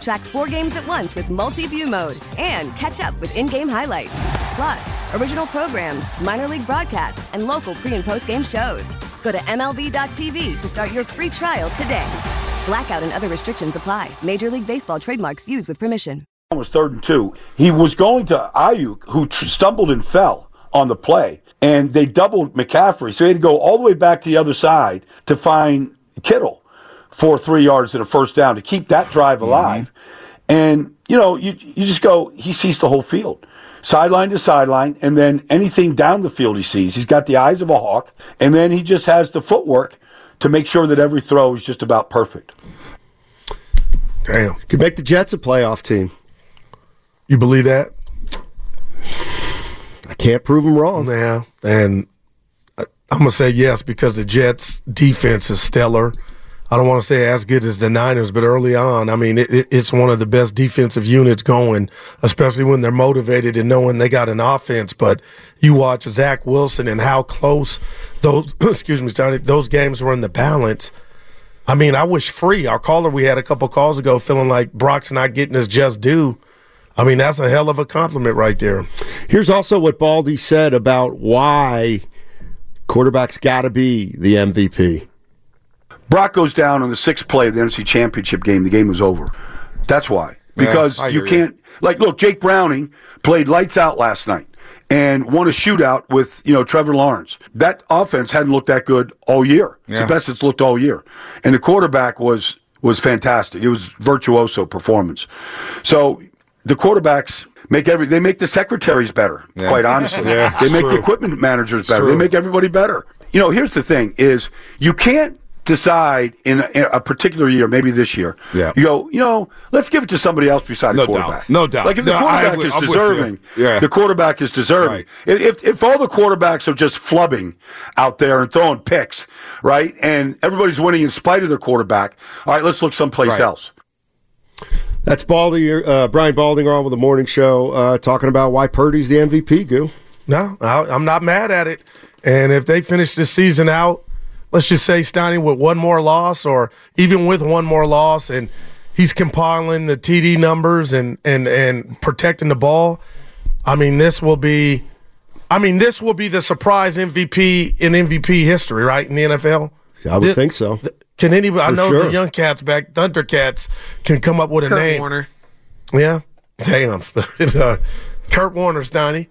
Track four games at once with multi view mode and catch up with in game highlights. Plus, original programs, minor league broadcasts, and local pre and post game shows. Go to MLB.tv to start your free trial today. Blackout and other restrictions apply. Major League Baseball trademarks used with permission. It was third and two. He was going to Aiyuk, who tr- stumbled and fell on the play, and they doubled McCaffrey. So he had to go all the way back to the other side to find Kittle for three yards and a first down to keep that drive mm-hmm. alive. And, you know, you, you just go, he sees the whole field. Sideline to sideline, and then anything down the field he sees. He's got the eyes of a hawk, and then he just has the footwork to make sure that every throw is just about perfect. Damn. Could make the Jets a playoff team. You believe that? I can't prove them wrong. Yeah. And I'm going to say yes because the Jets' defense is stellar. I don't want to say as good as the Niners, but early on, I mean, it, it- it's one of the best defensive units going, especially when they're motivated and knowing they got an offense. But you watch Zach Wilson and how close those, excuse me, Johnny, those games were in the balance. I mean, I wish free. Our caller we had a couple calls ago feeling like Brock's not getting his just due. I mean, that's a hell of a compliment right there. Here's also what Baldy said about why quarterbacks got to be the MVP. Brock goes down on the sixth play of the NFC Championship game. The game was over. That's why. Because I you can't like look. Jake Browning played lights out last night and won a shootout with you know Trevor Lawrence. That offense hadn't looked that good all year. It's Yeah. the best it's looked all year, and the quarterback was was fantastic. It was virtuoso performance. So the quarterbacks make every they make the secretaries better. Yeah. Quite honestly, Yeah, they make the equipment managers better. They make everybody better. You know, here's the thing: is you can't decide in a, in a particular year, maybe this year. Yeah. You go, you know, let's give it to somebody else besides No the quarterback. doubt. No doubt. Like if the No, quarterback would- is I'm deserving, Yeah. the quarterback is deserving. Right. If, if if all the quarterbacks are just flubbing out there and throwing picks, right, and everybody's winning in spite of their quarterback, all right, let's look someplace Right. else. That's Baldy, uh, Brian Baldinger on with the morning show, uh, talking about why Purdy's the MVP. Goo. No, I, I'm not mad at it. And if they finish this season out, let's just say Steiny with one more loss, or even with one more loss, and he's compiling the TD numbers and and and protecting the ball. I mean, this will be, I mean, this will be the surprise MVP in MVP history, right? In the NFL. I would Thi- think so. Can anybody? I know sure. the young cats back, Thundercats, can come up with a Kurt name. Warner. Yeah. Damn. It's, uh, Kurt Warner, Steiny.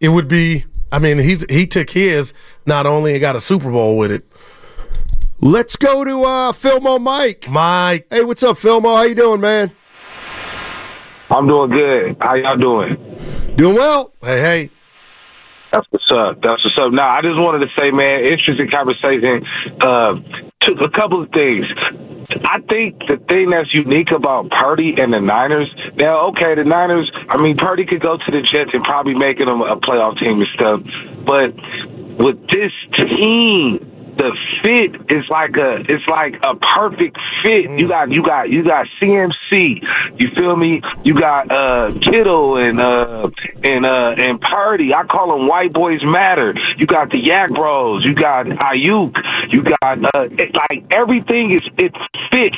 It would be. I mean, he's he took his not only and got a Super Bowl with it. Let's go to uh, Philmo Mike. Mike, Hey, what's up, Philmo? How you doing, man? I'm doing good. How y'all doing? Doing well. hey, hey, That's what's up. That's what's up. Now, I just wanted to say, man, interesting conversation. Uh, took a couple of things. I think the thing that's unique about Purdy and the Niners, now, okay, the Niners, I mean, Purdy could go to the Jets and probably make them a playoff team and stuff, but with this team, the fit is like a it's like a perfect fit. You got you got you got CMC. You feel me? You got uh Kittle and uh and uh and Purdy. I call them white boys matter. You got the Yak Bros. You got Aiyuk. You got uh it, like everything is it fits.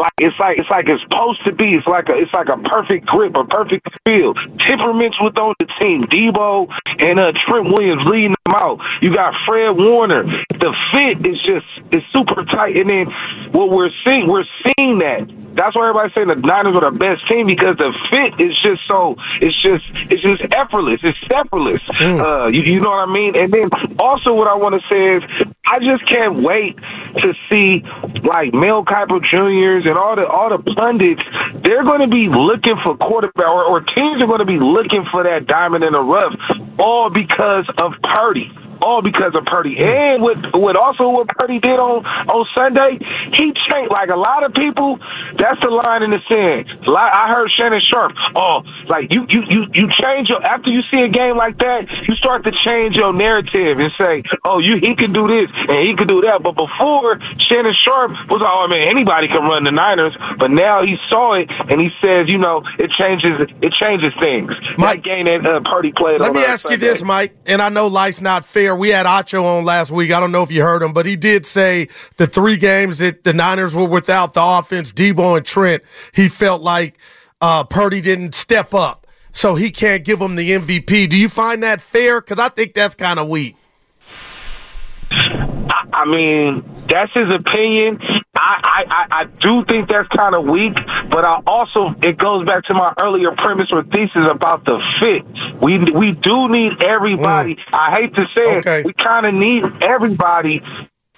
Like it's like it's like it's supposed to be. It's like a it's like a perfect grip, a perfect feel. Temperaments with on the team. Deebo and uh Trent Williams leading them out. You got Fred Warner. The fit is just it's super tight. And then what we're seeing, we're seeing that. That's why everybody's saying the Niners are the best team because the fit is just so it's just it's just effortless. It's effortless. Uh, you, you know what I mean? And then also what I want to say is I just can't wait to see like Mel Kiper Juniors and all the all the pundits. They're going to be looking for quarterback, or, or teams are going to be looking for that diamond in the rough, all because of Purdy all because of Purdy. And what what also what Purdy did on on Sunday, he changed. Like a lot of people, that's the line in the sand. Like I heard Shannon Sharpe. Oh, like you you you you change your after you see a game like that, you start to change your narrative and say, oh, you he can do this and he can do that. But before Shannon Sharpe was, oh man, anybody can run the Niners. But now he saw it and he says, you know, it changes it changes things. Mike, that game that uh, Purdy played. Let me ask Sunday. you this, Mike, and I know life's not fair. We had Acho on last week. I don't know if you heard him, but he did say the three games that the Niners were without the offense, Deebo and Trent, he felt like uh, Purdy didn't step up, so he can't give him the MVP. Do you find that fair? Because I think that's kind of weak. I mean, that's his opinion. I, I, I do think that's kind of weak, but I also it goes back to my earlier premise or thesis about the fit. We we do need everybody. Mm. I hate to say okay. it, we kind of need everybody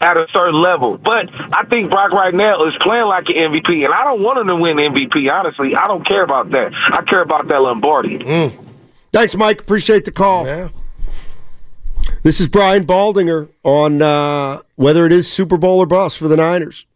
at a certain level. But I think Brock right now is playing like an MVP, and I don't want him to win MVP. Honestly, I don't care about that. I care about that Lombardi. Mm. Thanks, Mike. Appreciate the call. Yeah. This is Brian Baldinger on uh, whether it is Super Bowl or bust for the Niners.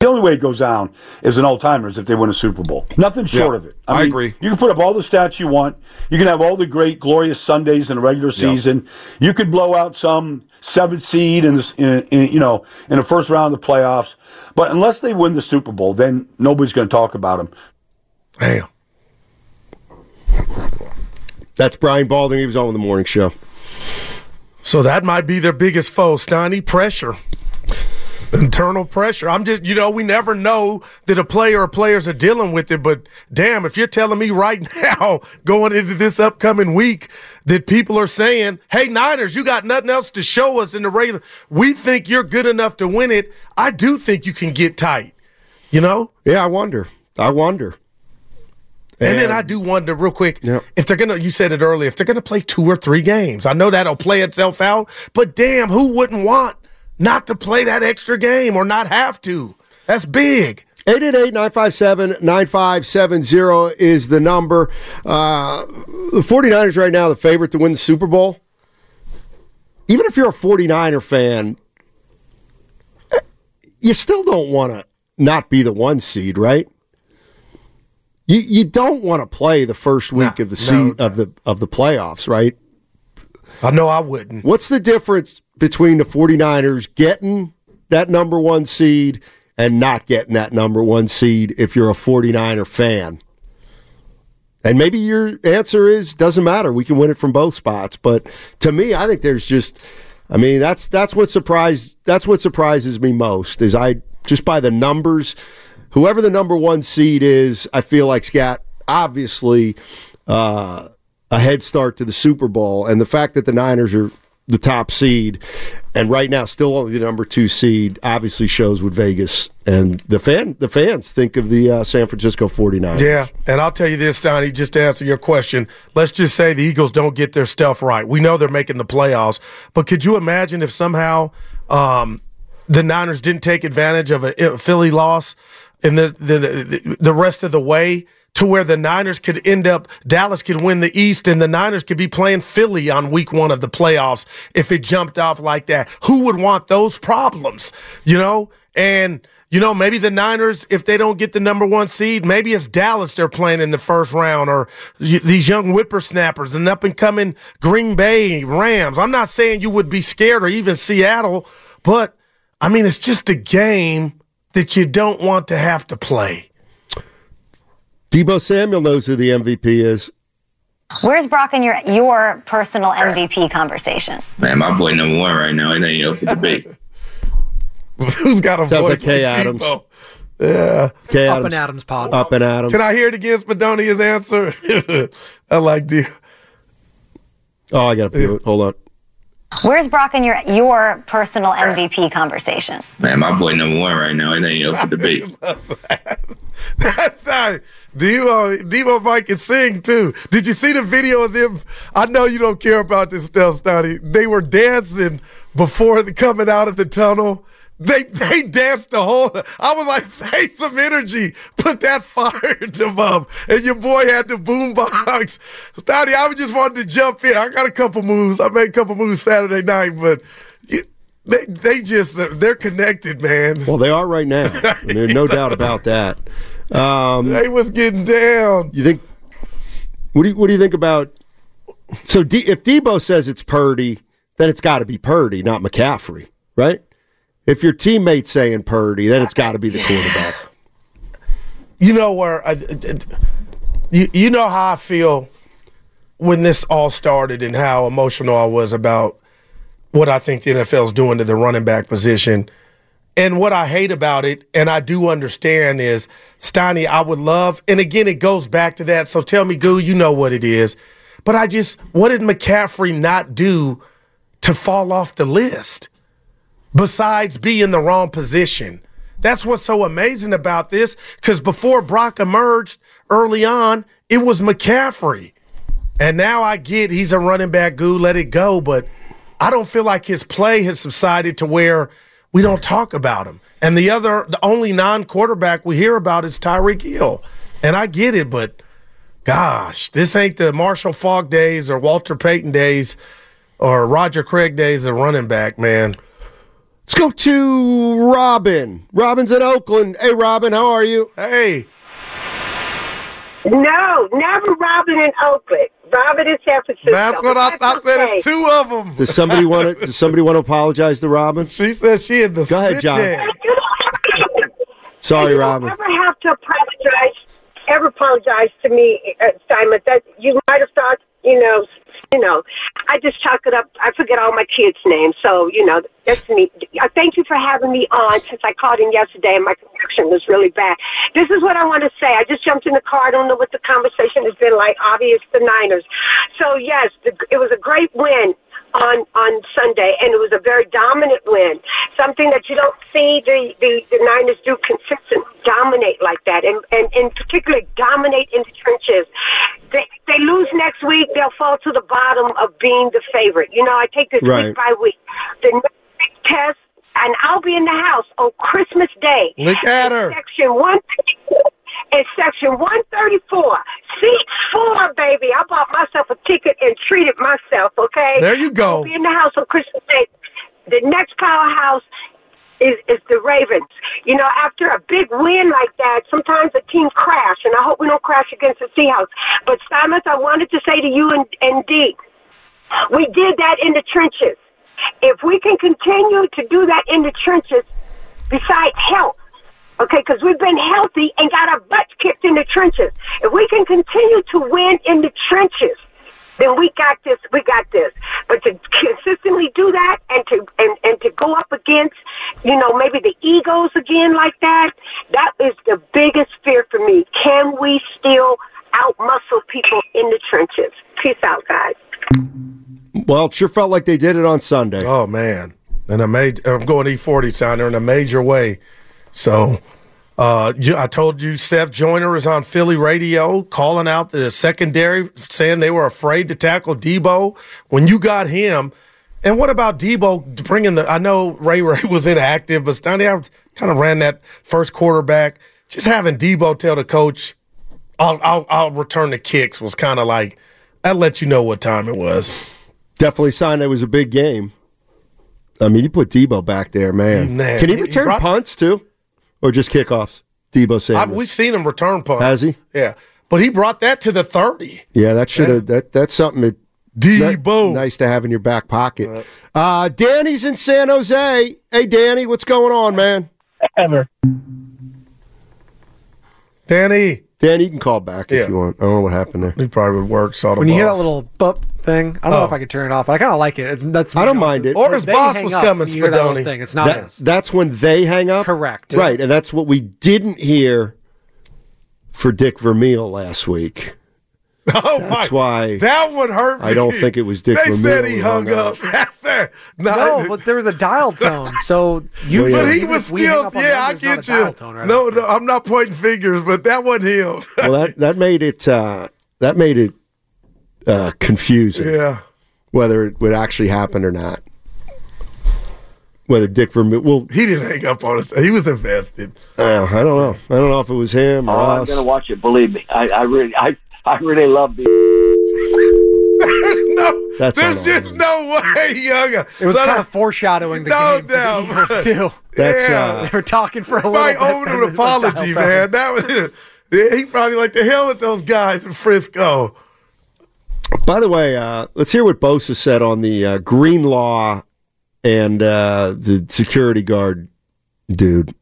The only way it goes down is an all timer is if they win a Super Bowl. Nothing short yeah, of it. I, I mean, agree. You can put up all the stats you want. You can have all the great, glorious Sundays in the regular season. You could blow out some seventh seed in, this, in, in, you know in the first round of the playoffs. But unless they win the Super Bowl, then nobody's going to talk about them. Damn. That's Brian Balding. He was on the morning show. So that might be their biggest foe, Steiny. Pressure. Internal pressure. I'm just, you know, we never know that a player or players are dealing with it, but damn, if you're telling me right now, going into this upcoming week, that people are saying, hey, Niners, you got nothing else to show us in the regular, we think you're good enough to win it, I do think you can get tight, you know? Yeah, I wonder. I wonder. And, then I do wonder real quick if they're gonna. You said it earlier. If they're gonna play two or three games, I know that'll play itself out. But damn, who wouldn't want not to play that extra game or not have to? That's big. 888-957-9570 is the number. Uh, the 49ers right now the favorite to win the Super Bowl. Even if you're a 49er fan, you still don't want to not be the one seed, right? You you don't want to play the first week of the seat no, of the of the playoffs, right? I know I wouldn't. What's the difference between the 49ers getting that number 1 seed and not getting that number 1 seed if you're a 49er fan? And maybe your answer is doesn't matter. We can win it from both spots, but to me, I think there's just I mean, that's that's what surprised that's what surprises me most is I just by the numbers whoever the number one seed is, I feel like Scott obviously uh, a head start to the Super Bowl, and the fact that the Niners are the top seed and right now still only the number two seed obviously shows what Vegas and the fan the fans think of the uh, San Francisco 49ers. Yeah, and I'll tell you this, Donnie, just to answer your question, let's just say the Eagles don't get their stuff right. We know they're making the playoffs, but could you imagine if somehow um, the Niners didn't take advantage of a Philly loss and the, the the rest of the way to where the Niners could end up, Dallas could win the East, and the Niners could be playing Philly on week one of the playoffs if it jumped off like that. Who would want those problems, you know? And, you know, maybe the Niners, if they don't get the number one seed, maybe it's Dallas they're playing in the first round or these young whippersnappers and up and coming Green Bay Rams. I'm not saying you would be scared or even Seattle, but I mean, it's just a game that you don't want to have to play. Deebo Samuel knows who the MVP is. Where's Brock in your your personal MVP conversation? Man, my boy number one right now. It ain't up for debate. Who's got a Sounds voice like Kay like Adams. Deebo? Yeah. Kay Up Adams. and Adams pod. Up and Adams. Can I hear it again, Spadonia's answer? I like the. Oh, I got to yeah. it. Hold on. Where's Brock in your your personal MVP conversation? Man, my boy number one right now. It ain't up for debate. That's not Deebo. Deebo Mike can sing too. Did you see the video of them? I know you don't care about this stuff, Steiny. They were dancing before the coming out of the tunnel. They they danced the whole. I was like, say some energy, put that fire into them up. And your boy had the boombox. Stouty, I just wanted to jump in. I got a couple moves. I made a couple moves Saturday night, but they they just they're connected, man. Well, they are right now. There's no doubt about that. Um, they was getting down. You think? What do you What do you think about? So D, if Deebo says it's Purdy, then it's got to be Purdy, not McCaffrey, right? If your teammate's saying Purdy, then it's got to be the quarterback. You know where I, you you know how I feel when this all started and how emotional I was about what I think the NFL is doing to the running back position. And what I hate about it, and I do understand, is Steiny, I would love, and again, it goes back to that. So tell me, Goo, you know what it is. But I just, what did McCaffrey not do to fall off the list besides be in the wrong position? That's what's so amazing about this, because before Brock emerged early on, it was McCaffrey. And now I get he's a running back goo, let it go, but I don't feel like his play has subsided to where we don't talk about him. And the other, the only non quarterback we hear about is Tyreek Hill. And I get it, but gosh, this ain't the Marshall Faulk days or Walter Payton days or Roger Craig days of running back, man. Let's go to Robin. Robin's in Oakland. Hey, Robin, how are you? Hey. No, never Robin in Oakland. Robin in San Francisco. That's what I, I said. okay. It's two of them. Does somebody want to? Does somebody want to apologize to Robin? She says she in the Go ahead, John. Sorry, you Robin. Don't have to apologize. Ever apologize to me, uh, Simon? That you might have thought, you know, you know. I just chalk it up. I forget all my kids' names, so you know that's me. I thank you for having me on. Since I called in yesterday and my connection was really bad. This is what I want to say. I just jumped in the car. I don't know what the conversation has been like. Obvious the Niners. So yes, the, it was a great win on on Sunday, and it was a very dominant win. Something that you don't see the the, the Niners do consistent dominate like that, and and and particularly dominate in the trenches. They they lose next week, they'll fall to the bottom of being the favorite. You know, I take this Right. week by week. The next test. And I'll be in the house on Christmas Day. Look at her. Section one in section 134, seat four, baby. I bought myself a ticket and treated myself, okay? There you go. I'll be in the house on Christmas Day. The next powerhouse is, is the Ravens. You know, after a big win like that, sometimes a team crash, and I hope we don't crash against the Seahawks. But, Simon, I wanted to say to you and, and we did that in the trenches. If we can continue to do that in the trenches, besides health, okay, because we've been healthy and got our in the trenches. If we can continue to win in the trenches, then we got this. We got this. But to consistently do that and to and, and to go up against, you know, maybe the egos again like that, that is the biggest fear for me. Can we still outmuscle people in the trenches? Peace out, guys. Well, it sure felt like they did it on Sunday. Oh man, in a major, I'm going E40 signer in a major way. So, uh, I told you Seth Joyner is on Philly radio calling out the secondary, saying they were afraid to tackle Deebo. When you got him, and what about Deebo bringing the? I know Ray Ray was inactive, but Steiny, I kind of ran that first quarterback. Just having Deebo tell the coach, "I'll I'll, I'll return the kicks," was kind of like that. Let you know what time it was. Definitely signed it was a big game. I mean, you put Deebo back there, man. Man, Can he he- he return brought- punts too, or just kickoffs? Deebo I, Samuel. we've seen him return punts. Has he? Yeah, but he brought that to the thirty. Yeah, that should have. That that's something that Deebo. nice to have in your back pocket. Uh, Danny's in San Jose. Hey, Danny, what's going on, man? Ever. Danny. Danny, you can call back if you want. I don't know what happened there. He probably would work. Saw the When you hear that little bup thing, I don't know Oh. if I can turn it off, but I kind of like it. It's, that's I don't mind it. When Or his boss was up, coming, you hear that little Spadoni. thing. It's not That- his. That's when they hang up. Correct. Right, and that's what we didn't hear for Dick Vermeil last week. Oh That's my! why that one hurt me. I don't think it was Dick They Vermeil said he hung hung up. No, but there was a dial tone. So you, Well, yeah. But he was if we hang still, yeah, I get you. right no, no, I'm not pointing fingers, but that wasn't him. well, that that made it uh, that made it uh, confusing. yeah. whether it would actually happen or not. whether Dick Vermeil. Well, He didn't hang up on us. He was invested. uh, I don't know. I don't know if it was him or Oh, I'm gonna watch it. Believe me, I, I really, I, I really love the. no, That's there's just no way, Younger. It was So kind that- of foreshadowing the No game for the doubt, Eagles, too. That's, Yeah. uh, They were talking for a little Mike bit. owed him an apology, man. That was yeah, he probably like the hell with those guys in Frisco. By the way, uh, let's hear what Bosa said on the uh, Greenlaw and uh, the security guard dude.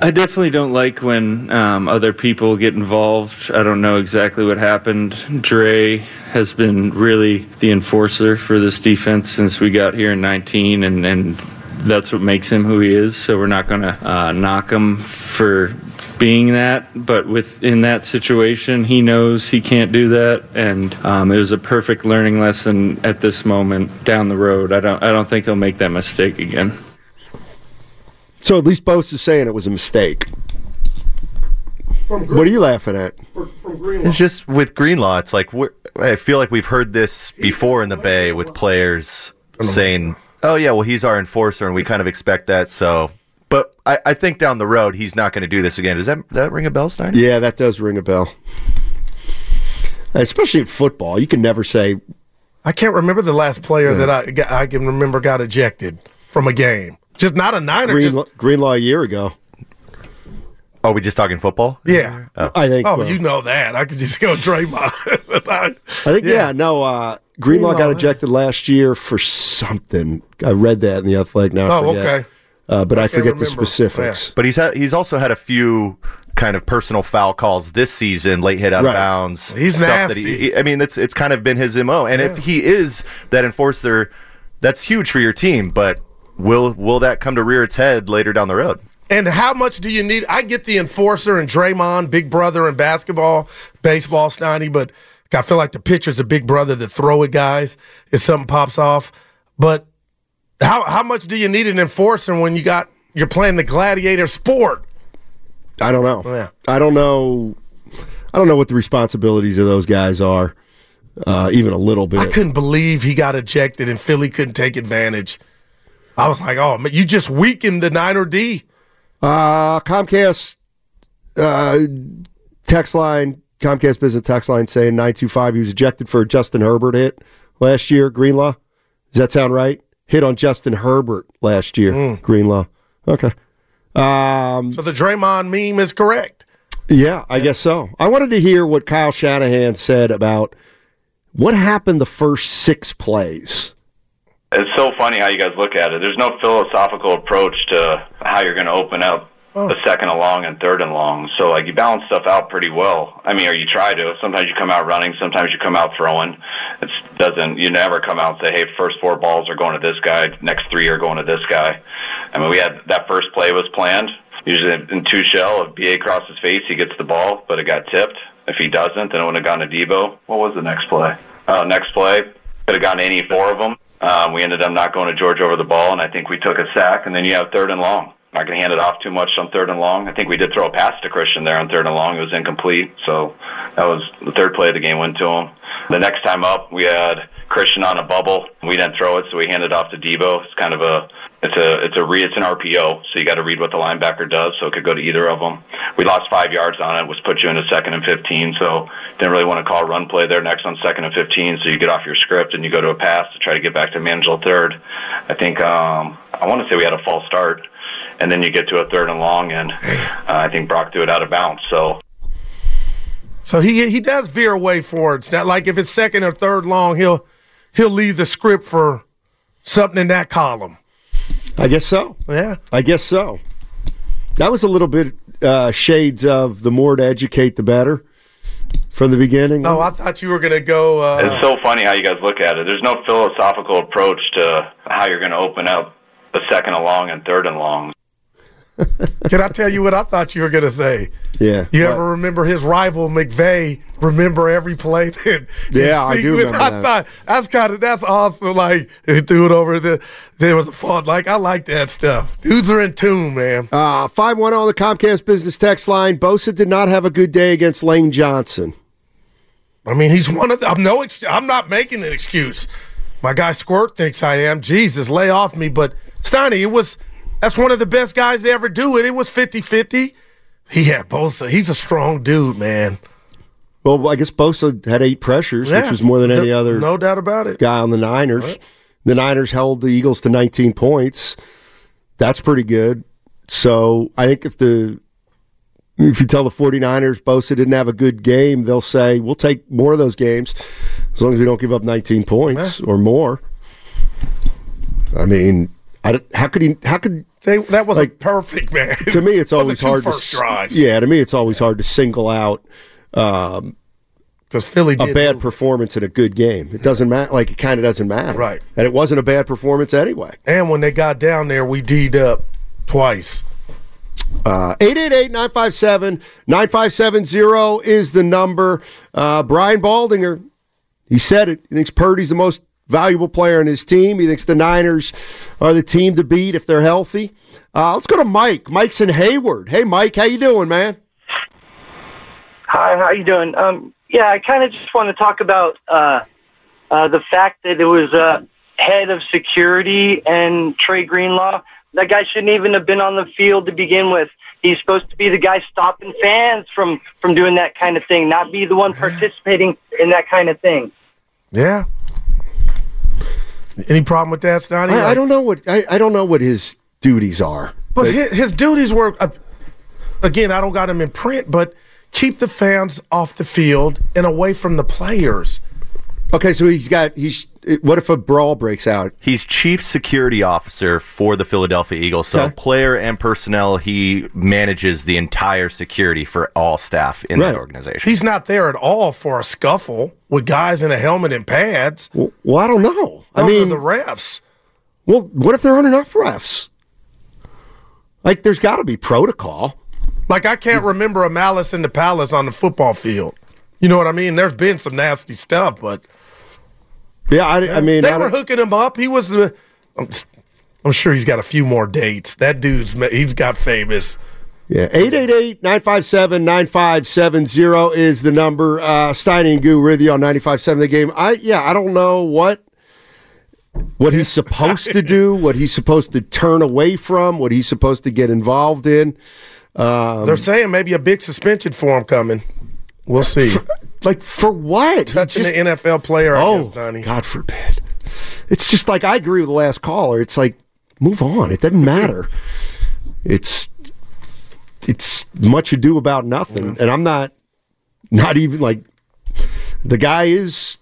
I definitely don't like when um, other people get involved. I don't know exactly what happened. Dre has been really the enforcer for this defense since we got here in 19, and, and that's what makes him who he is. So we're not going to uh, knock him for being that. But within that situation, he knows he can't do that, and um, it was a perfect learning lesson at this moment down the road. I don't I don't think he'll make that mistake again. So at least Bosa's saying it was a mistake. What are you laughing at? It's just with Greenlaw. It's like we're, I feel like we've heard this before in the Bay with players saying, "Oh yeah, well he's our enforcer, and we kind of expect that." So, but I, I think down the road he's not going to do this again. Does that does that ring a bell, Stein? Yeah, that does ring a bell. Especially in football, you can never say I can't remember the last player that I I can remember got ejected from a game. Just not a Niner. Greenlaw, Just, Greenlaw a year ago. Are we just talking football? yeah. I think. Oh, uh, you know that. I could just go Draymond. I think yeah, no. Uh, Greenlaw, Greenlaw, got ejected last year for something. I read that in the Athletic. Now, Oh, forget. okay. Uh, but I, can't forget the specifics. But he's had, he's also had a few kind of personal foul calls this season, late hit out Right. of bounds. He's stuff that nasty. he- I mean, it's it's kind of been his mo. And if he is that enforcer, that's huge for your team. But will will that come to rear its head later down the road? And how much do you need? I get the enforcer and Draymond, big brother in basketball, baseball, Steiny, but I feel like the pitcher's a big brother to throw at guys if something pops off. But how how much do you need an enforcer when you got you're playing the gladiator sport? I don't know. Yeah. I don't know. I don't know what the responsibilities of those guys are, uh, even a little bit. I couldn't believe he got ejected and Philly couldn't take advantage. I was like, oh man, you just weakened the Niner D. Uh, Comcast uh, text line, Comcast business text line saying 925 he was ejected for a Justin Herbert hit last year, Greenlaw. Does that sound right? Hit on Justin Herbert last year, Mm. Greenlaw. Okay. Um, So the Draymond meme is correct. yeah, I guess so. I wanted to hear what Kyle Shanahan said about what happened the first six plays. It's so funny how you guys look at it. There's no philosophical approach to how you're going to open up Oh. a second and long and third and long. So like you balance stuff out pretty well. I mean, or you try to. Sometimes you come out running. Sometimes you come out throwing. It doesn't. You never come out and say, "Hey, first four balls are going to this guy. Next three are going to this guy." I mean, we had that first play was planned. Usually in two shell, if BA crosses face, he gets the ball, but it got tipped. If he doesn't, then it would have gone to Deebo. What was the next play? Uh, next play could have gone to any four of them. Um, we ended up not going to George over the ball, and I think we took a sack. And then you have third and long. Not going to hand it off too much on third and long. I think we did throw a pass to Christian there on third and long. It was incomplete, so that was the third play of the game went to him. The next time up, we had Christian on a bubble. We didn't throw it, so we handed off to Deebo. It's kind of a it's a it's a re it's an RPO, so you got to read what the linebacker does. So it could go to either of them. We lost five yards on it, which put you into second and fifteen. So didn't really want to call a run play there next on second and fifteen. So you get off your script and you go to a pass to try to get back to manageable third. I think um, I want to say we had a false start, and then you get to a third and long, and uh, I think Brock threw it out of bounds. So So he he does veer away for it. It's not like if it's second or third long, he'll he'll leave the script for something in that column. I guess so. Yeah. I guess so. That was a little bit uh, shades of the more to educate, the better from the beginning. Oh, I thought you were gonna go. Uh, It's so funny how you guys look at it. There's no philosophical approach to how you're going to open up a second and long and third and long. Can I tell you what I thought you were gonna say? Yeah. You ever remember his rival McVay? Remember every play that Yeah, I do remember I that. thought that's kind of that's awesome. Like he threw it over the there was a fault. Like I like that stuff. Dudes are in tune, man. Uh, 510 on the Comcast business text line. Bosa did not have a good day against Lane Johnson. I mean, he's one of the, I'm no ex- I'm not making an excuse. My guy Squirt thinks I am. Jesus, lay off me. But Steiny, it was that's one of the best guys to ever do it. It was 50-50. He had Bosa. He's a strong dude, man. Well, I guess Bosa had eight pressures, which was more than any No- other no doubt about it. guy on the Niners. The Niners held the Eagles to 19 points. That's pretty good. So I think if the if you tell the 49ers Bosa didn't have a good game, they'll say, we'll take more of those games as long as we don't give up 19 points or more. I mean, I, how could he? How could they? That was like perfect, man. To me, it's always hard to. drives. Yeah, to me, it's always hard to single out because Philly a bad performance in a good game. It doesn't matter. Like it kind of doesn't matter, Right. And it wasn't a bad performance anyway. And when they got down there, we D'd up twice. Uh, 888-957-9570 is the number. Uh, Brian Baldinger, he said it. He thinks Purdy's the most valuable player in his team. He thinks the Niners are the team to beat if they're healthy. Uh, let's go to Mike. Mike's in Hayward. Hey, Mike, how you doing, man? Hi, how you doing? Um, yeah, I kind of just want to talk about uh, uh, the fact that it was uh, head of security and Trey Greenlaw. That guy shouldn't even have been on the field to begin with. He's supposed to be the guy stopping fans from from doing that kind of thing, not be the one participating in that kind of thing. Yeah. Any problem with that, Steiny? I, I don't know what I, I don't know what his duties are. But his, his duties were, uh, again, I don't got him in print, but keep the fans off the field and away from the players. Okay, so he's got he's. What if a brawl breaks out? He's chief security officer for the Philadelphia Eagles. So, Okay. player and personnel, he manages the entire security for all staff in that organization. He's not there at all for a scuffle with guys in a helmet and pads. Well, well I don't know. I mean, the refs. Well, what if there aren't enough refs? Like, there's got to be protocol. Like I can't remember a malice in the palace on the football field. You know what I mean? There's been some nasty stuff, but yeah, I, I mean, they I were hooking him up. He was the. I'm, I'm sure he's got a few more dates. That dude's he's got famous. Yeah, 888-957-9570 is the number. Uh, Steiny and Goo with you on 95.7 the game. I yeah, I don't know what what he's supposed to do, what he's supposed to turn away from, what he's supposed to get involved in. Um, They're saying maybe a big suspension for him coming. We'll see. Like for what? Touching Just- the NFL player. I Oh, guess, Donnie. God forbid. It's just like I agree with the last caller. It's like move on. It doesn't matter. it's it's much ado about nothing, mm-hmm. and I'm not not even like the guy is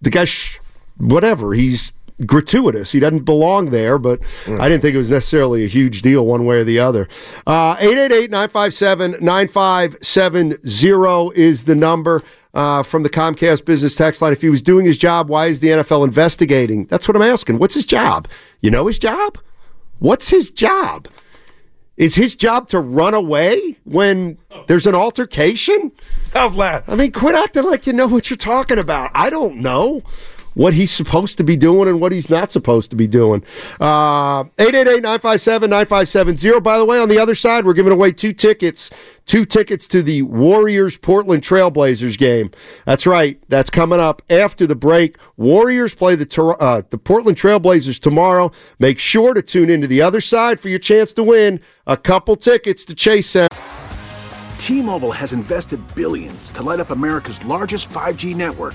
the guy. Sh- whatever he's gratuitous. He doesn't belong there, but I didn't think it was necessarily a huge deal one way or the other. Uh, 888-957-9570 is the number uh, from the Comcast business text line. If he was doing his job, why is the NFL investigating? That's what I'm asking. What's his job? You know his job? What's his job? Is his job to run away when there's an altercation? I mean, quit acting like you know what you're talking about. I don't know what he's supposed to be doing and what he's not supposed to be doing. Uh, 888-957-9570. By the way, on the other side, we're giving away two tickets, two tickets to the Warriors Portland Trailblazers game. That's right. That's coming up after the break. Warriors play the uh, the Portland Trailblazers tomorrow. Make sure to tune into the other side for your chance to win a couple tickets to Chase Center. T-Mobile has invested billions to light up America's largest 5G network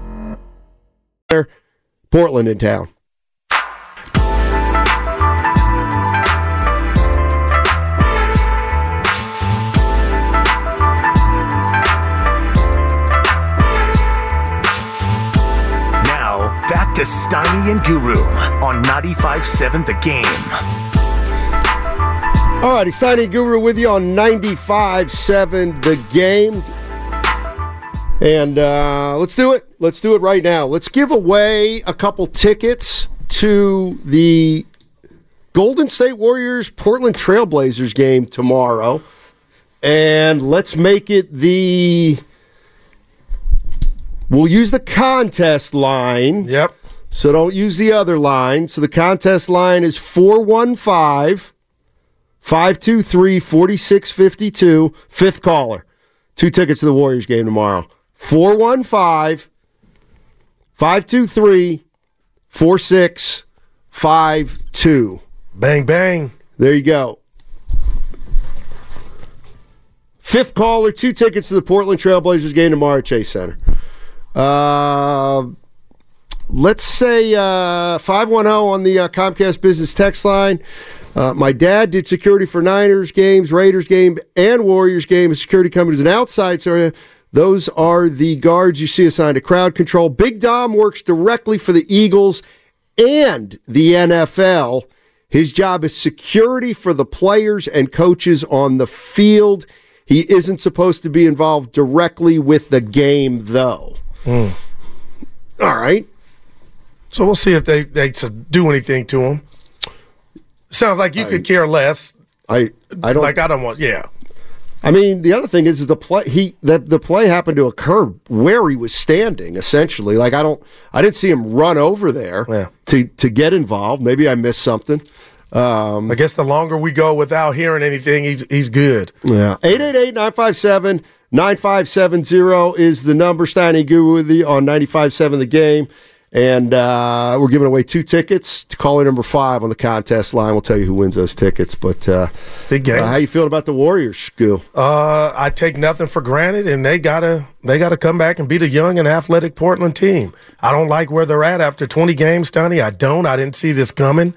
Portland in town. Now, back to Steiny and Guru on 95.7 The Game. All righty, Steiny Guru with you on 95.7 The Game. And uh, let's do it. Let's do it right now. Let's give away a couple tickets to the Golden State Warriors Portland Trailblazers game tomorrow. And let's make it the. We'll use the contest line. Yep. So don't use the other line. So the contest line is 415 523 4652. Fifth caller. Two tickets to the Warriors game tomorrow. 415 523 4652. Bang, bang. There you go. Fifth caller, two tickets to the Portland Trailblazers game tomorrow at Chase Center. Uh, let's say uh, 510 on the uh, Comcast Business Text line. Uh, my dad did security for Niners games, Raiders game, and Warriors game. Security company is an outside area. Those are the guards you see assigned to crowd control. Big Dom works directly for the Eagles and the NFL. His job is security for the players and coaches on the field. He isn't supposed to be involved directly with the game, though. Hmm. All right. So we'll see if they, they do anything to him. Sounds like you could care less. I I don't like. I don't want. Yeah. I mean, the other thing is, is the play he that the play happened to occur where he was standing. Essentially, like I don't, I didn't see him run over there to to get involved. Maybe I missed something. Um, I guess the longer we go without hearing anything, he's he's good. Yeah. 888-957 9570 is the number. Steiny Guru with you on 95.7 The Game. And uh, we're giving away two tickets to caller number five on the contest line. We'll tell you who wins those tickets. But uh, Big game. uh, how you feeling about the Warriors, Scoo? Uh, I take nothing for granted, and they gotta they gotta come back and beat a young and athletic Portland team. I don't like where they're at after 20 games, Steiny. I don't. I didn't see this coming,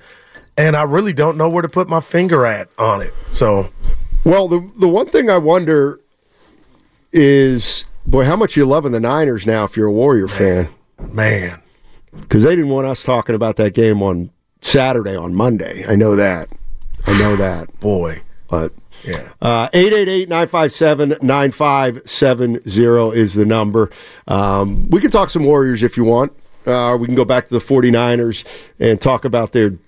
and I really don't know where to put my finger at on it. So, well, the the one thing I wonder is, boy, how much you loving the Niners now if you're a Warrior fan? Man, because they didn't want us talking about that game on Saturday on Monday. I know that. I know that. Boy, but yeah. Uh, 888-957-9570 is the number. Um, we can talk some Warriors if you want. Uh, we can go back to the 49ers and talk about their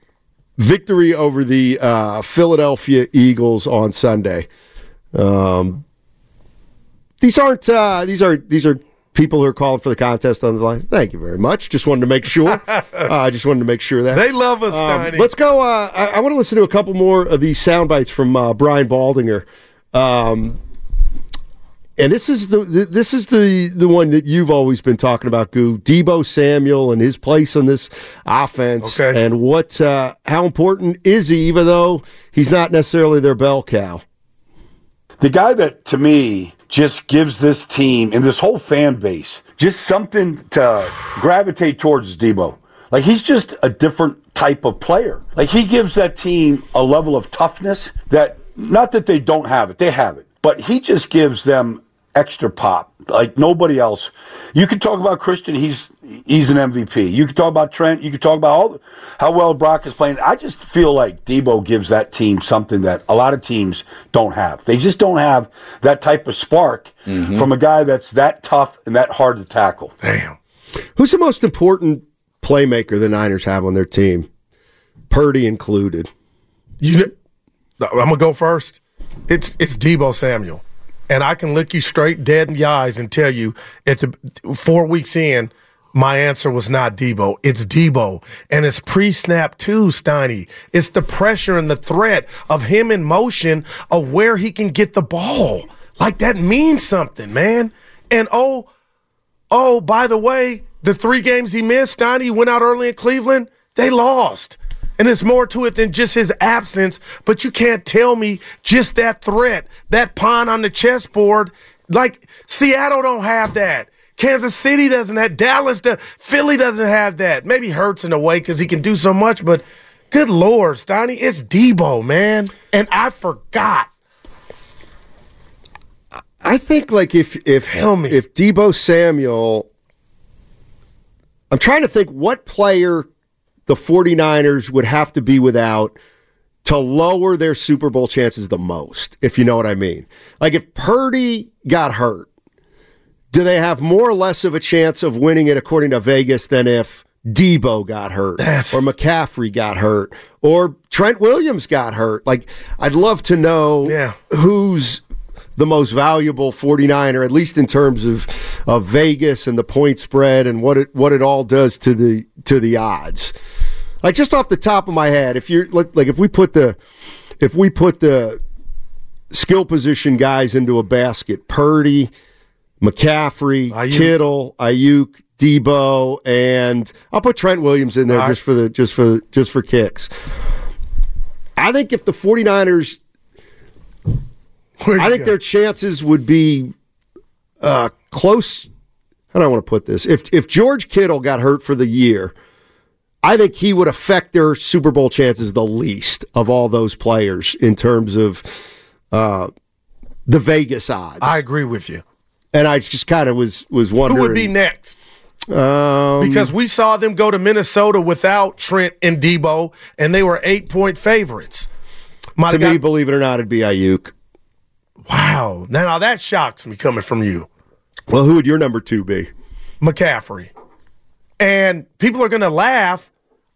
victory over the uh, Philadelphia Eagles on Sunday. Um, these aren't uh, these are these are people who are calling for the contest on the line. Thank you very much. Just wanted to make sure. uh, I just wanted to make sure that They love us, Um, Steiny. let's go. Uh, I, I want to listen to a couple more of these sound bites from uh, Brian Baldinger. Um, and this is the this is the the one that you've always been talking about, Goo. Deebo Samuel and his place on this offense, and what uh, how important is he? Even though he's not necessarily their bell cow. The guy that to me just gives this team and this whole fan base just something to gravitate towards Deebo. Like he's just a different type of player. Like he gives that team a level of toughness that not that they don't have it, they have it. But he just gives them extra pop like nobody else. You can talk about Christian, he's he's an MVP. You can talk about Trent, you can talk about all, how well Brock is playing. I just feel like Deebo gives that team something that a lot of teams don't have. They just don't have that type of spark mm-hmm. from a guy that's that tough and that hard to tackle. Damn. Who's the most important playmaker the Niners have on their team? Purdy included. You, kn- I'm gonna go first. It's it's Deebo Samuel, and I can look you straight dead in the eyes and tell you at the four weeks in, my answer was not Deebo. It's Deebo, and it's pre-snap too, Steiny. It's the pressure and the threat of him in motion of where he can get the ball. like that means something, man. And oh, oh, by the way, the three games he missed, Steiny, went out early in Cleveland, they lost. And it's more to it than just his absence, but you can't tell me just that threat, that pawn on the chessboard. Like Seattle don't have that. Kansas City doesn't have Dallas, Philly doesn't have that. Maybe hurts in a way because he can do so much, but good lord, Steiny, it's Deebo, man. And I forgot. I think like if if if Deebo Samuel I'm trying to think what player the 49ers would have to be without to lower their Super Bowl chances the most, if you know what I mean. Like if Purdy got hurt, do they have more or less of a chance of winning it according to Vegas than if Deebo got hurt or McCaffrey got hurt or Trent Williams got hurt? Like I'd love to know Yeah. who's the most valuable 49er at least in terms of of Vegas and the point spread and what it what it all does to the to the odds. Like just off the top of my head, if you're like, like if we put the if we put the skill position guys into a basket, Purdy, McCaffrey, Kittle, Aiyuk, Deebo, and I'll put Trent Williams in there just for the just for just for kicks. I think if the 49ers I think their chances would be uh, close. How do I want to put this? If if George Kittle got hurt for the year, I think he would affect their Super Bowl chances the least of all those players in terms of uh, the Vegas odds. I agree with you. And I just kind of was was wondering Who would be next? Um, Because we saw them go to Minnesota without Trent and Deebo, and they were eight point favorites. To me, believe it or not, it'd be Aiyuk. wow. Now, now that shocks me coming from you. Well, who would your number two be? McCaffrey. And people are going to laugh.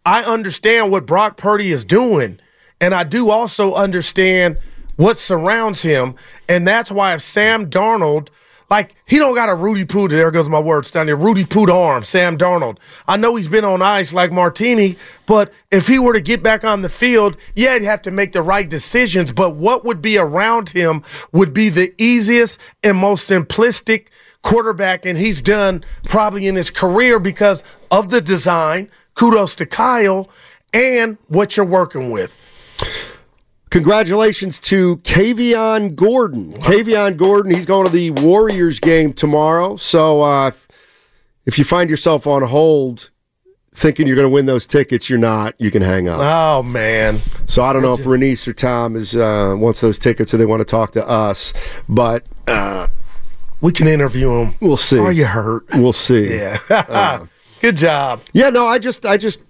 I understand what Brock Purdy is doing. And I do also understand what surrounds him. And that's why if Sam Darnold, like, he don't got a Rudy Poo, there goes my words down there, Rudy Poo arm, Sam Darnold. I know he's been on ice like Martini, but if he were to get back on the field, yeah, he'd have to make the right decisions. But what would be around him would be the easiest and most simplistic quarterback, and he's done probably in his career because of the design. Kudos to Kyle and what you're working with. Congratulations to Kavion Gordon. Kavion Gordon, he's going to the Warriors game tomorrow. So uh, if, if you find yourself on hold thinking you're going to win those tickets, you're not. You can hang up. Oh man! So I don't know if Renice or Tom is uh, wants those tickets or they want to talk to us, but uh, we can interview him. We'll see. Are you hurt? We'll see. Yeah. Uh, Good job. Yeah, no, I just, I just,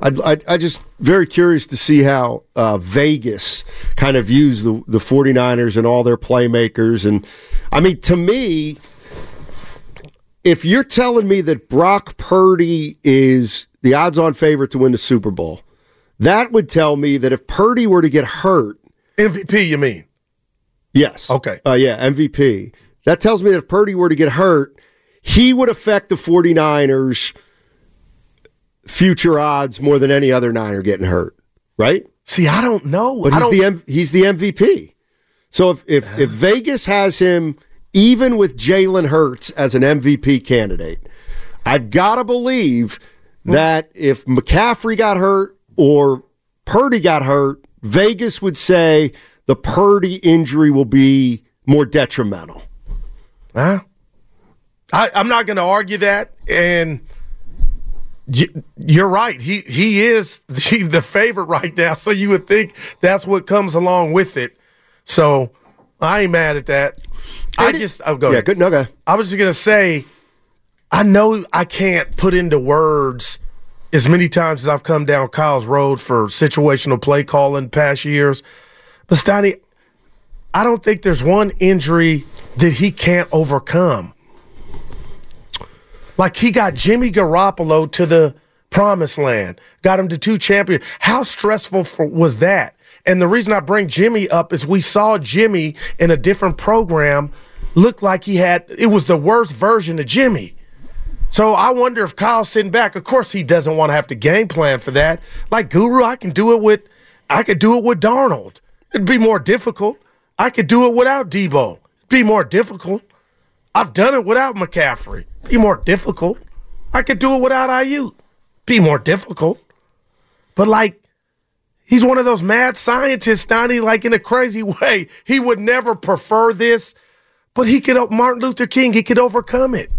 I, I, I just very curious to see how uh, Vegas kind of views the the 49ers and all their playmakers. And I mean, to me, if you're telling me that Brock Purdy is the odds-on favorite to win the Super Bowl, that would tell me that if Purdy were to get hurt, MVP, you mean? Yes. Okay. Uh, yeah, MVP. That tells me that if Purdy were to get hurt, he would affect the 49ers' future odds more than any other Niner getting hurt, right? See, I don't know. But he's the M- he's the MVP. So if if, if Vegas has him even with Jalen Hurts as an MVP candidate, I've got to believe hmm. that if McCaffrey got hurt or Purdy got hurt, Vegas would say the Purdy injury will be more detrimental. Huh? I, I'm not going to argue that, and you're right. He he is the, the favorite right now, so you would think that's what comes along with it. So I ain't mad at that. I just oh, go Yeah, ahead. good. No. I was just gonna say, I know I can't put into words as many times as I've come down Kyle's road for situational play calling past years, but Steiny, I don't think there's one injury that he can't overcome. Like he got Jimmy Garoppolo to the promised land, got him to two champions. How stressful for, was that? And the reason I bring Jimmy up is we saw Jimmy in a different program look like he had it was the worst version of Jimmy. So I wonder if Kyle's sitting back. Of course, he doesn't want to have to game plan for that. Like Guru, I can do it with, I could do it with Darnold. It'd be more difficult. I could do it without Deebo. It'd be more difficult. I've done it without McCaffrey. Be more difficult. I could do it without Aiyuk. Be more difficult. But like, he's one of those mad scientists, Donnie, like in a crazy way. He would never prefer this, but he could, Martin Luther King, he could overcome it.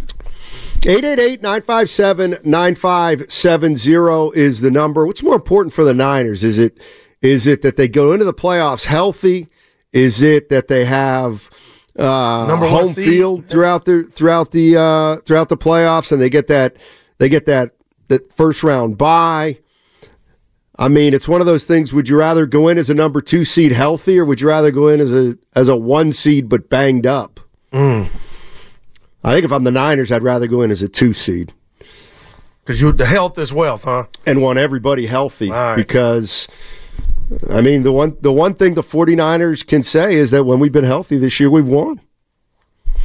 888-957-9570 is the number. What's more important for the Niners? Is it is it that they go into the playoffs healthy? Is it that they have uh, Number home seed? field throughout the throughout the uh, throughout the playoffs and they get that they get that that first round bye? I mean, it's one of those things. Would you rather go in as a number two seed healthy, or would you rather go in as a as a one seed but banged up? Mm. I think if I'm the Niners, I'd rather go in as a two seed. Because you the health is wealth, huh? And want everybody healthy because I mean the one the one thing the 49ers can say is that when we've been healthy this year, we've won.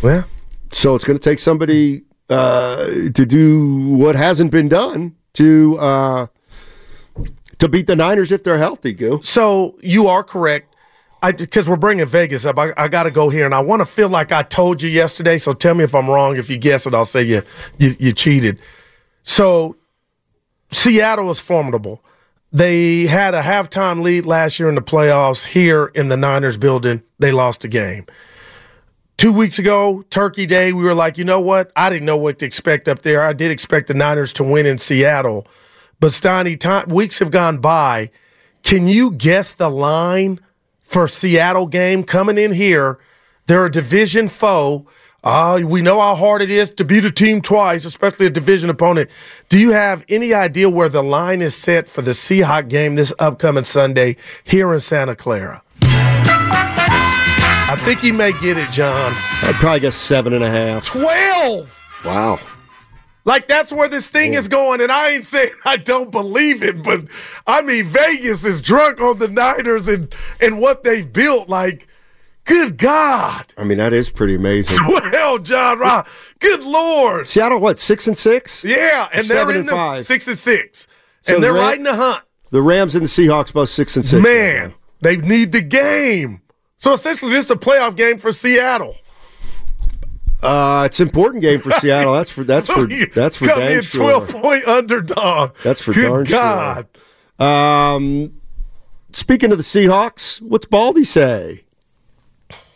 Yeah. So it's going to take somebody uh, to do what hasn't been done to uh, to beat the Niners if they're healthy. Goo. So you are correct. Because we're bringing Vegas up. I, I got to go here, and I want to feel like I told you yesterday. So tell me if I'm wrong. If you guess it, I'll say you you, you cheated. So Seattle is formidable. They had a halftime lead last year in the playoffs here in the Niners building. They lost the game. Two weeks ago, Turkey Day, we were like, you know what? I didn't know what to expect up there. I did expect the Niners to win in Seattle. But Steiny, time, weeks have gone by. Can you guess the line for Seattle game coming in here? They're a division foe. Uh, we know how hard it is to beat a team twice, especially a division opponent. Do you have any idea where the line is set for the Seahawk game this upcoming Sunday here in Santa Clara? I think he may get it, John. I'd probably guess seven and a half. 12! Wow. Like that's where this thing is going, and I ain't saying I don't believe it, but I mean Vegas is drunk on the Niners and and what they've built. Like, good God, I mean, that is pretty amazing. well, John Ra, good Lord, Seattle, what six and six? yeah, and they're Seven in and the five. six and six, So and they're the Ram- right in the hunt. The Rams and the Seahawks both six and six. Man, they need the game. So essentially, this is a playoff game for Seattle. Uh, it's an important game for Seattle. That's for that's for that's for Come in sure. twelve point underdog. That's for good darn God. sure. Um, speaking of the Seahawks, what's Baldy say?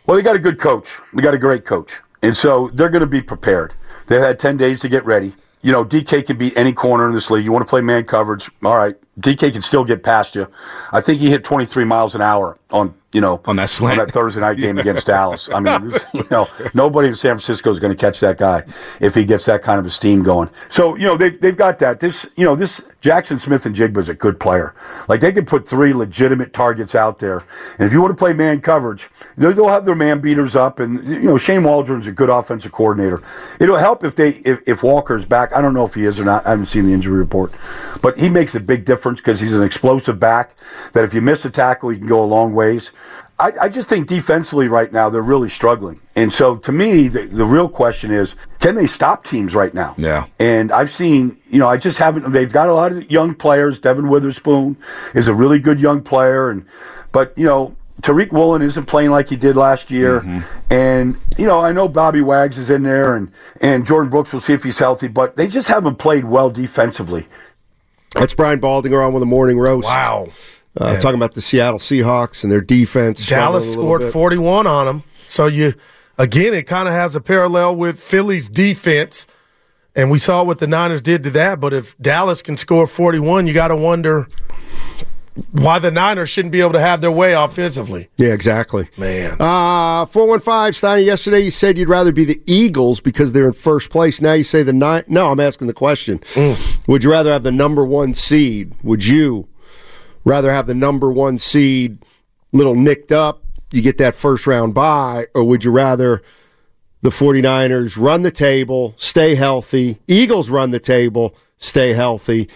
Well, they got a good coach. They got a great coach. And so they're going to be prepared. They've had 10 days to get ready. You know, DK can beat any corner in this league. You want to play man coverage? All right. DK can still get past you. I think he hit 23 miles an hour on, you know, on that slant. on that Thursday night game against Dallas. I mean, you know, nobody in San Francisco is going to catch that guy if he gets that kind of a steam going. So, you know, they've, they've got that. This, you know, this Jaxon Smith-Njigba's a good player. Like they can put three legitimate targets out there. And if you want to play man coverage, they'll they'll have their man beaters up. And, you know, Shane Waldron's a good offensive coordinator. It'll help if they, if, if Walker's back. I don't know if he is or not. I haven't seen the injury report. But he makes a big difference because he's an explosive back that if you miss a tackle, he can go a long ways. I, I just think defensively right now they're really struggling. And so to me, the, the real question is, can they stop teams right now? Yeah. And I've seen, you know, I just haven't. They've got a lot of young players. Devon Witherspoon is a really good young player, and but you know, Tariq Woolen isn't playing like he did last year. Mm-hmm. And you know, I know Bobby Wags is in there, and and Jordan Brooks. We'll see if he's healthy, but they just haven't played well defensively. That's Brian Baldinger on with the morning roast. Wow. Uh, Yeah. talking about the Seattle Seahawks and their defense. Dallas struggling a little scored bit. 41 on them. So you again it kind of has a parallel with Philly's defense. And we saw what the Niners did to that, but if Dallas can score 41, you got to wonder why the Niners shouldn't be able to have their way offensively. Yeah, exactly. Man. Uh, 415, Steiny, yesterday you said you'd rather be the Eagles because they're in first place. Now you say the nine. No, I'm asking the question. Would you rather have the number one seed? Would you rather have the number one seed little nicked up, you get that first round bye, or would you rather the 49ers run the table, stay healthy, Eagles run the table, stay healthy,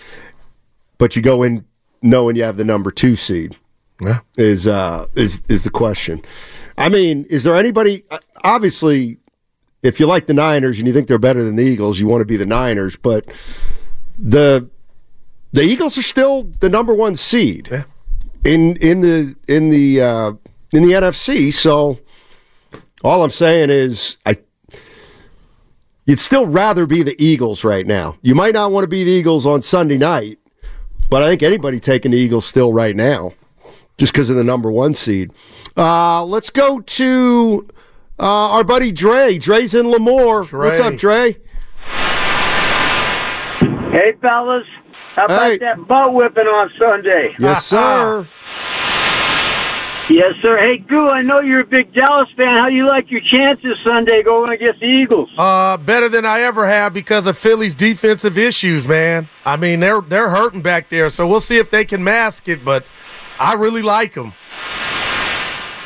but you go in knowing you have the number two seed? Yeah. Is uh is is the question. I mean, is there anybody uh, obviously if you like the Niners and you think they're better than the Eagles, you want to be the Niners, but the the Eagles are still the number one seed in in the in the uh, in the NFC. So All I'm saying is, I you'd still rather be the Eagles right now. You might not want to be the Eagles on Sunday night, but I think anybody taking the Eagles still right now, just because of the number one seed. Uh, let's go to uh, our buddy Dre. Dre's in Lemoore. What's up, Dre? Hey, fellas. How about Hey. that butt whipping on Sunday? Yes, sir. Yes, sir. Hey, Goo, I know you're a big Dallas fan. How do you like your chances Sunday going against the Eagles? Uh, better than I ever have because of Philly's defensive issues, man. I mean, they're they're hurting back there, so we'll see if they can mask it. But I really like them.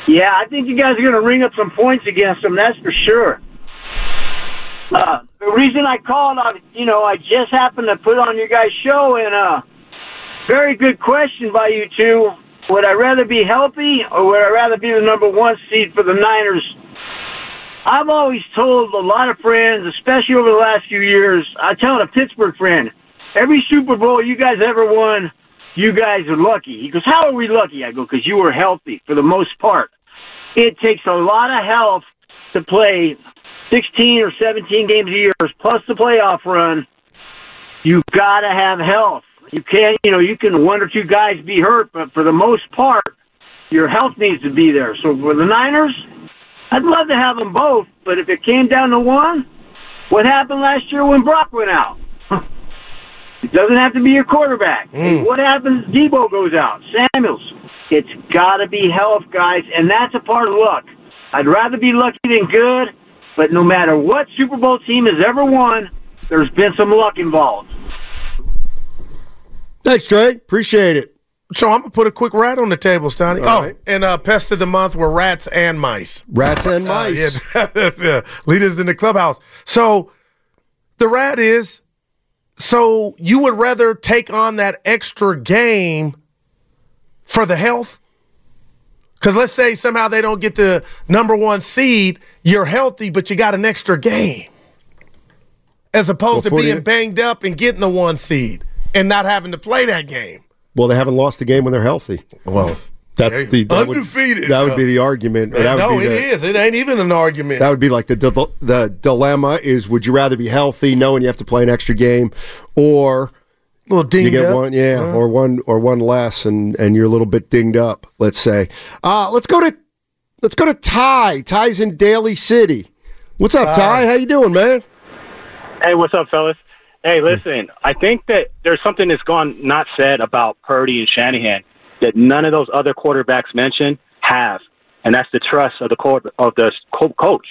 Yeah, I think you guys are going to ring up some points against them. That's for sure. Uh, the reason I called, I, you know, I just happened to put on your guys' show, and uh, very good question by you two. Would I rather be healthy, or would I rather be the number one seed for the Niners? I've always told a lot of friends, especially over the last few years, I tell a Pittsburgh friend, every Super Bowl you guys ever won, you guys are lucky. He goes, How are we lucky? I go, Because you were healthy for the most part. It takes a lot of health to play 16 or 17 games a year, plus the playoff run. You got to have health. You can't, you know, you can one or two guys be hurt, but for the most part, your health needs to be there. So for the Niners, I'd love to have them both, but if it came down to one, what happened last year when Brock went out? It doesn't have to be your quarterback. Mm. Hey, what happens if Deebo goes out? Samuels. It's got to be health, guys, and that's a part of luck. I'd rather be lucky than good, but no matter what Super Bowl team has ever won, there's been some luck involved. Thanks, Trey. Appreciate it. So I'm gonna put a quick rat on the table, Stoney. All oh, right. and uh, pest of the month were rats and mice. Rats and Uh, mice. yeah, yeah, leaders in the clubhouse. So the rat is. So you would rather take on that extra game for the health? Because let's say somehow they don't get the number one seed, you're healthy, but you got an extra game, as opposed Before to being banged up and getting the one seed and not having to play that game. Well, they haven't lost the game when they're healthy. Well, that's the that would- Undefeated. that would be the argument. would no, it the- is. It ain't even an argument. That would be like the the dilemma is: Would you rather be healthy, knowing you have to play an extra game, or little dinged you get up? one, yeah, Uh-huh. or one or one less, and and you're a little bit dinged up. Let's say. Uh, let's go to let's go to Ty. Ty's in Daly City. What's up, Ty? Ty. How you doing, man? Hey, what's up, fellas? Hey, listen, I think that there's something that's gone not said about Purdy and Shanahan that none of those other quarterbacks mentioned have, and that's the trust of the co- of the coach.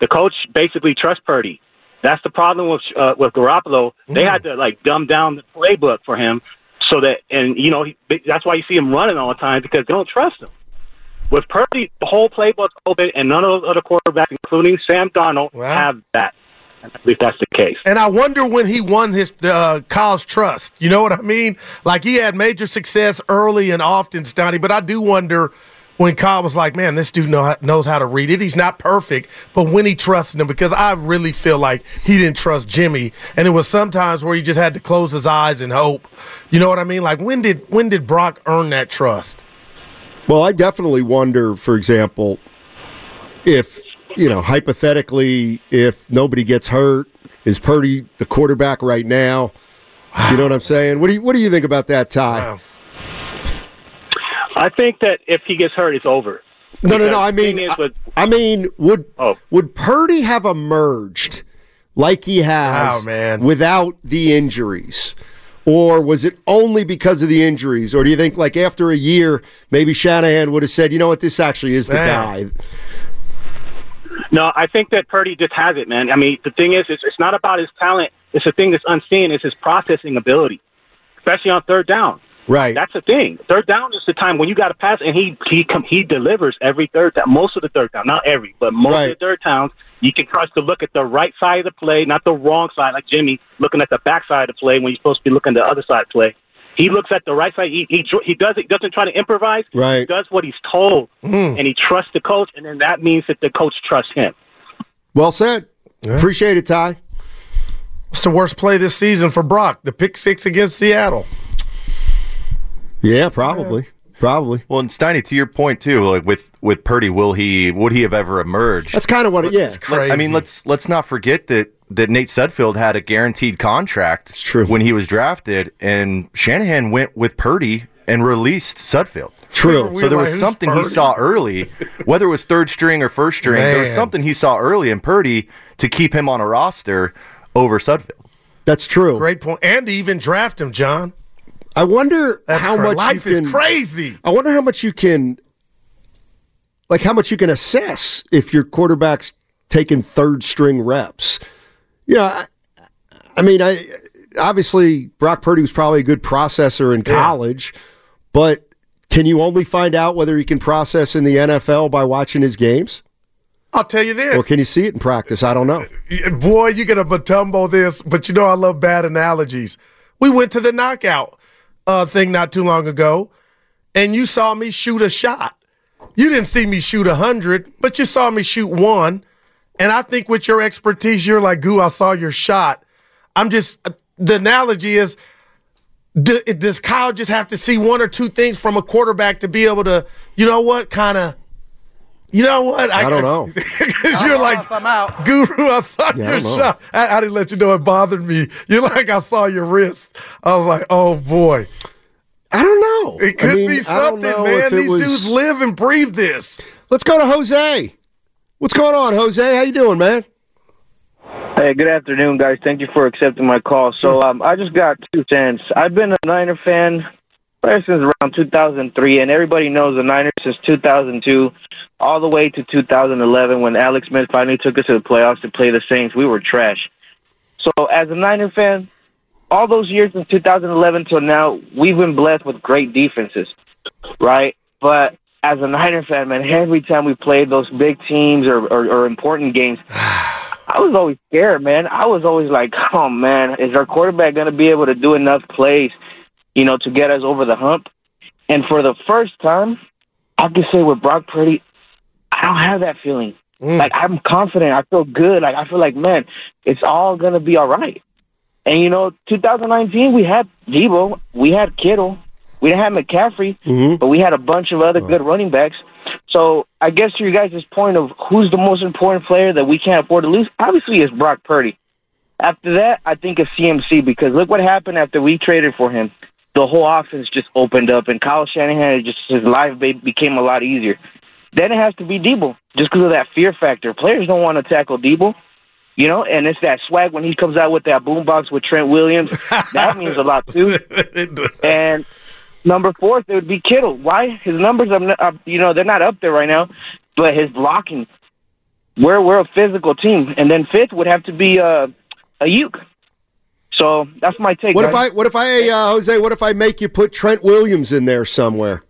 The coach basically trusts Purdy. That's the problem with uh, with Garoppolo. They had to like dumb down the playbook for him so that, and you know, he, that's why you see him running all the time because they don't trust him. With Purdy, the whole playbook's open, and none of those other quarterbacks, including Sam Darnold, have that. I believe that's the case. And I wonder when he won his uh, Kyle's trust. You know what I mean? Like he had major success early and often, Stoney. But I do wonder when Kyle was like, "Man, this dude know, knows how to read it. He's not perfect, but when he trusted him, because I really feel like he didn't trust Jimmy, and it was sometimes where he just had to close his eyes and hope. You know what I mean? Like when did when did Brock earn that trust? Well, I definitely wonder, for example, if you know, hypothetically, if nobody gets hurt, is Purdy the quarterback right now? You know what I'm saying? What do you What do you think about that, Ty? I think that if he gets hurt, it's over. No, no, Because no. I mean, thing is I, I mean, would Oh. would Purdy have emerged like he has Oh, man. without the injuries? Or was it only because of the injuries? Or do you think, like, after a year, maybe Shanahan would have said, you know what, this actually is the Man. guy? No, I think that Purdy just has it, man. I mean, the thing is, it's, it's not about his talent. It's the thing that's unseen. It's his processing ability, especially on third down. Right. That's the thing. Third down is the time when you got to pass, and he he com- he delivers every third down. Most of the third down, not every, but most Right. of the third downs. You can trust to look at the right side of the play, not the wrong side, like Jimmy looking at the back side of the play when you're supposed to be looking at the other side of the play. He looks at the right side. He he, he does it. Doesn't try to improvise. Right. He does what he's told, Mm. and he trusts the coach, and then that means that the coach trusts him. Well said. Appreciate it, Ty. What's the worst play this season for Brock? The pick six against Seattle. Yeah, probably. Probably. Well, and Steiny, to your point too, like with with Purdy, will he would he have ever emerged? That's kind of what it. Yeah, Let- I mean, let's let's not forget that that Nate Sudfeld had a guaranteed contract. It's true. when he was drafted, and Shanahan went with Purdy and released Sudfeld. True. So there was something he saw early, whether it was third string or first string. There was something he saw early in Purdy to keep him on a roster over Sudfeld. That's true. Great point. And to even draft him, John. I wonder That's how much life you is can, crazy. I wonder how much you can, like, how much you can assess if your quarterback's taking third string reps. You know, I, I mean, I obviously Brock Purdy was probably a good processor in college, but can you only find out whether he can process in the NFL by watching his games, I'll tell you this. or can you see it in practice? I don't know. Boy, you're gonna Mutombo this, but you know I love bad analogies. We went to the knockout uh, thing not too long ago, and you saw me shoot a shot. You didn't see me shoot a hundred, but you saw me shoot one. And I think with your expertise, you're like, "Goo, I saw your shot." I'm just the analogy is. Does Kyle just have to see one or two things from a quarterback to be able to, you know what, kind of, you know what? I don't know. Because you're like, I'm out. Guru, I saw Yeah, your don't shot. I, I didn't let you know it bothered me. You're like, I saw your wrist. I was like, oh boy. I don't know. It could I mean, be something, man. These was- dudes live and breathe this. Let's go to Jose. What's going on, Jose? How you doing, man? Hey, good afternoon, guys. Thank you for accepting my call. So, um, I just got two cents. I've been a Niner fan ever since around 2003, and everybody knows the Niners since 2002, all the way to 2011 when Alex Smith finally took us to the playoffs to play the Saints. We were trash. So, as a Niner fan, all those years since 2011 till now, we've been blessed with great defenses, right? But as a Niner fan, man, every time we played those big teams or, or, or important games, I was always scared, man. I was always like, oh man, is our quarterback going to be able to do enough plays, you know, to get us over the hump? And for the first time, I can say with Brock Purdy, I don't have that feeling. Mm. Like I'm confident. I feel good. Like I feel like, man, it's all going to be all right. And you know, 2019, we had Deebo, we had Kittle, we didn't have McCaffrey, mm-hmm. but we had a bunch of other good running backs. So I guess to your guys' point of who's the most important player that we can't afford to lose, obviously it's Brock Purdy. After that, I think it's CMC because look what happened after we traded for him. The whole offense just opened up, and Kyle Shanahan just his life became a lot easier. Then it has to be Deebo, just because of that fear factor. Players don't want to tackle Deebo, you know, and it's that swag when he comes out with that boombox with Trent Williams. that means a lot too. And number four, it would be Kittle. Why? His numbers are, uh, you know, they're not up there right now, but his blocking. We're we're a physical team, and then fifth would have to be uh, Aiyuk. So that's my take. What if. I what if I uh, Jose? What if I make you put Trent Williams in there somewhere?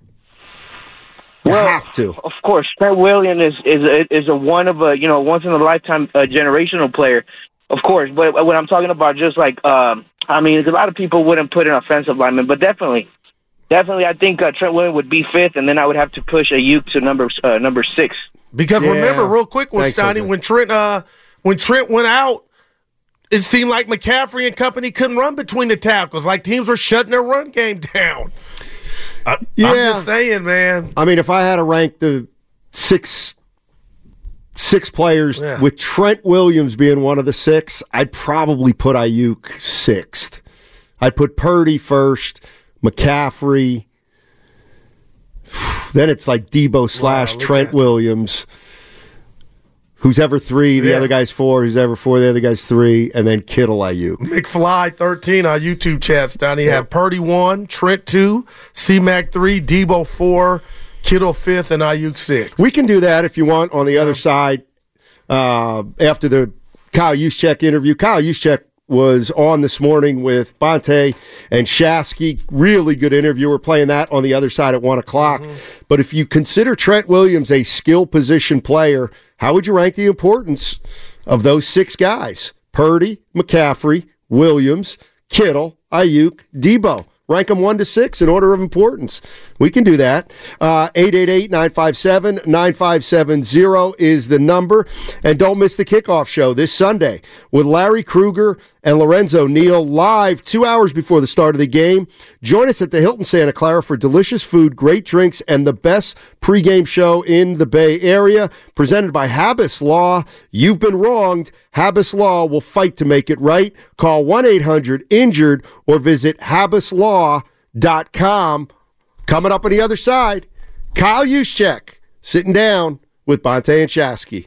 You have to. Of course, Trent Williams is is a, is a one of a you know once in a lifetime uh, generational player, of course. But when I'm talking about just like um, I mean, a lot of people wouldn't put an offensive lineman, but definitely, definitely, I think uh, Trent Williams would be fifth, and then I would have to push a Aiyuk to number uh, number six. Because remember, real quick, with Thanks, Steiny, when Trent uh, when Trent went out, it seemed like McCaffrey and company couldn't run between the tackles. Like teams were shutting their run game down. I, Yeah. I'm just saying, man. I mean, if I had to rank the six six players Yeah. with Trent Williams being one of the six, I'd probably put Aiyuk sixth. I'd put Purdy first, McCaffrey. Then it's like Deebo slash Trent Williams. Who's ever three, the Yeah. other guy's four. Who's ever four, the other guy's three, and then Kittle Aiyuk. McFly thirteen on YouTube chats, chat. Steiny had Purdy one, Trent two, C Mac three, Deebo four, Kittle fifth, and Aiyuk six. We can do that if you want on the other side uh, after the Kyle Juszczyk interview. Kyle Juszczyk was on this morning with Bonta and Shasky. Really good interview. We're playing that on the other side at 1 o'clock. But if you consider Trent Williams a skill position player, how would you rank the importance of those six guys? Purdy, McCaffrey, Williams, Kittle, Aiyuk, Deebo. Rank them one to six in order of importance. We can do that. Uh, 888 957 9570 is the number. And don't miss the kickoff show this Sunday with Larry Krueger and Lorenzo Neal live two hours before the start of the game. Join us at the Hilton Santa Clara for delicious food, great drinks, and the best pregame show in the Bay Area. Presented by Habas Law. You've been wronged. Habas Law will fight to make it right. Call 1 800 Injured or visit habaslaw.com. Coming up on the other side, Kyle Juszczyk sitting down with Bonta and Shasky.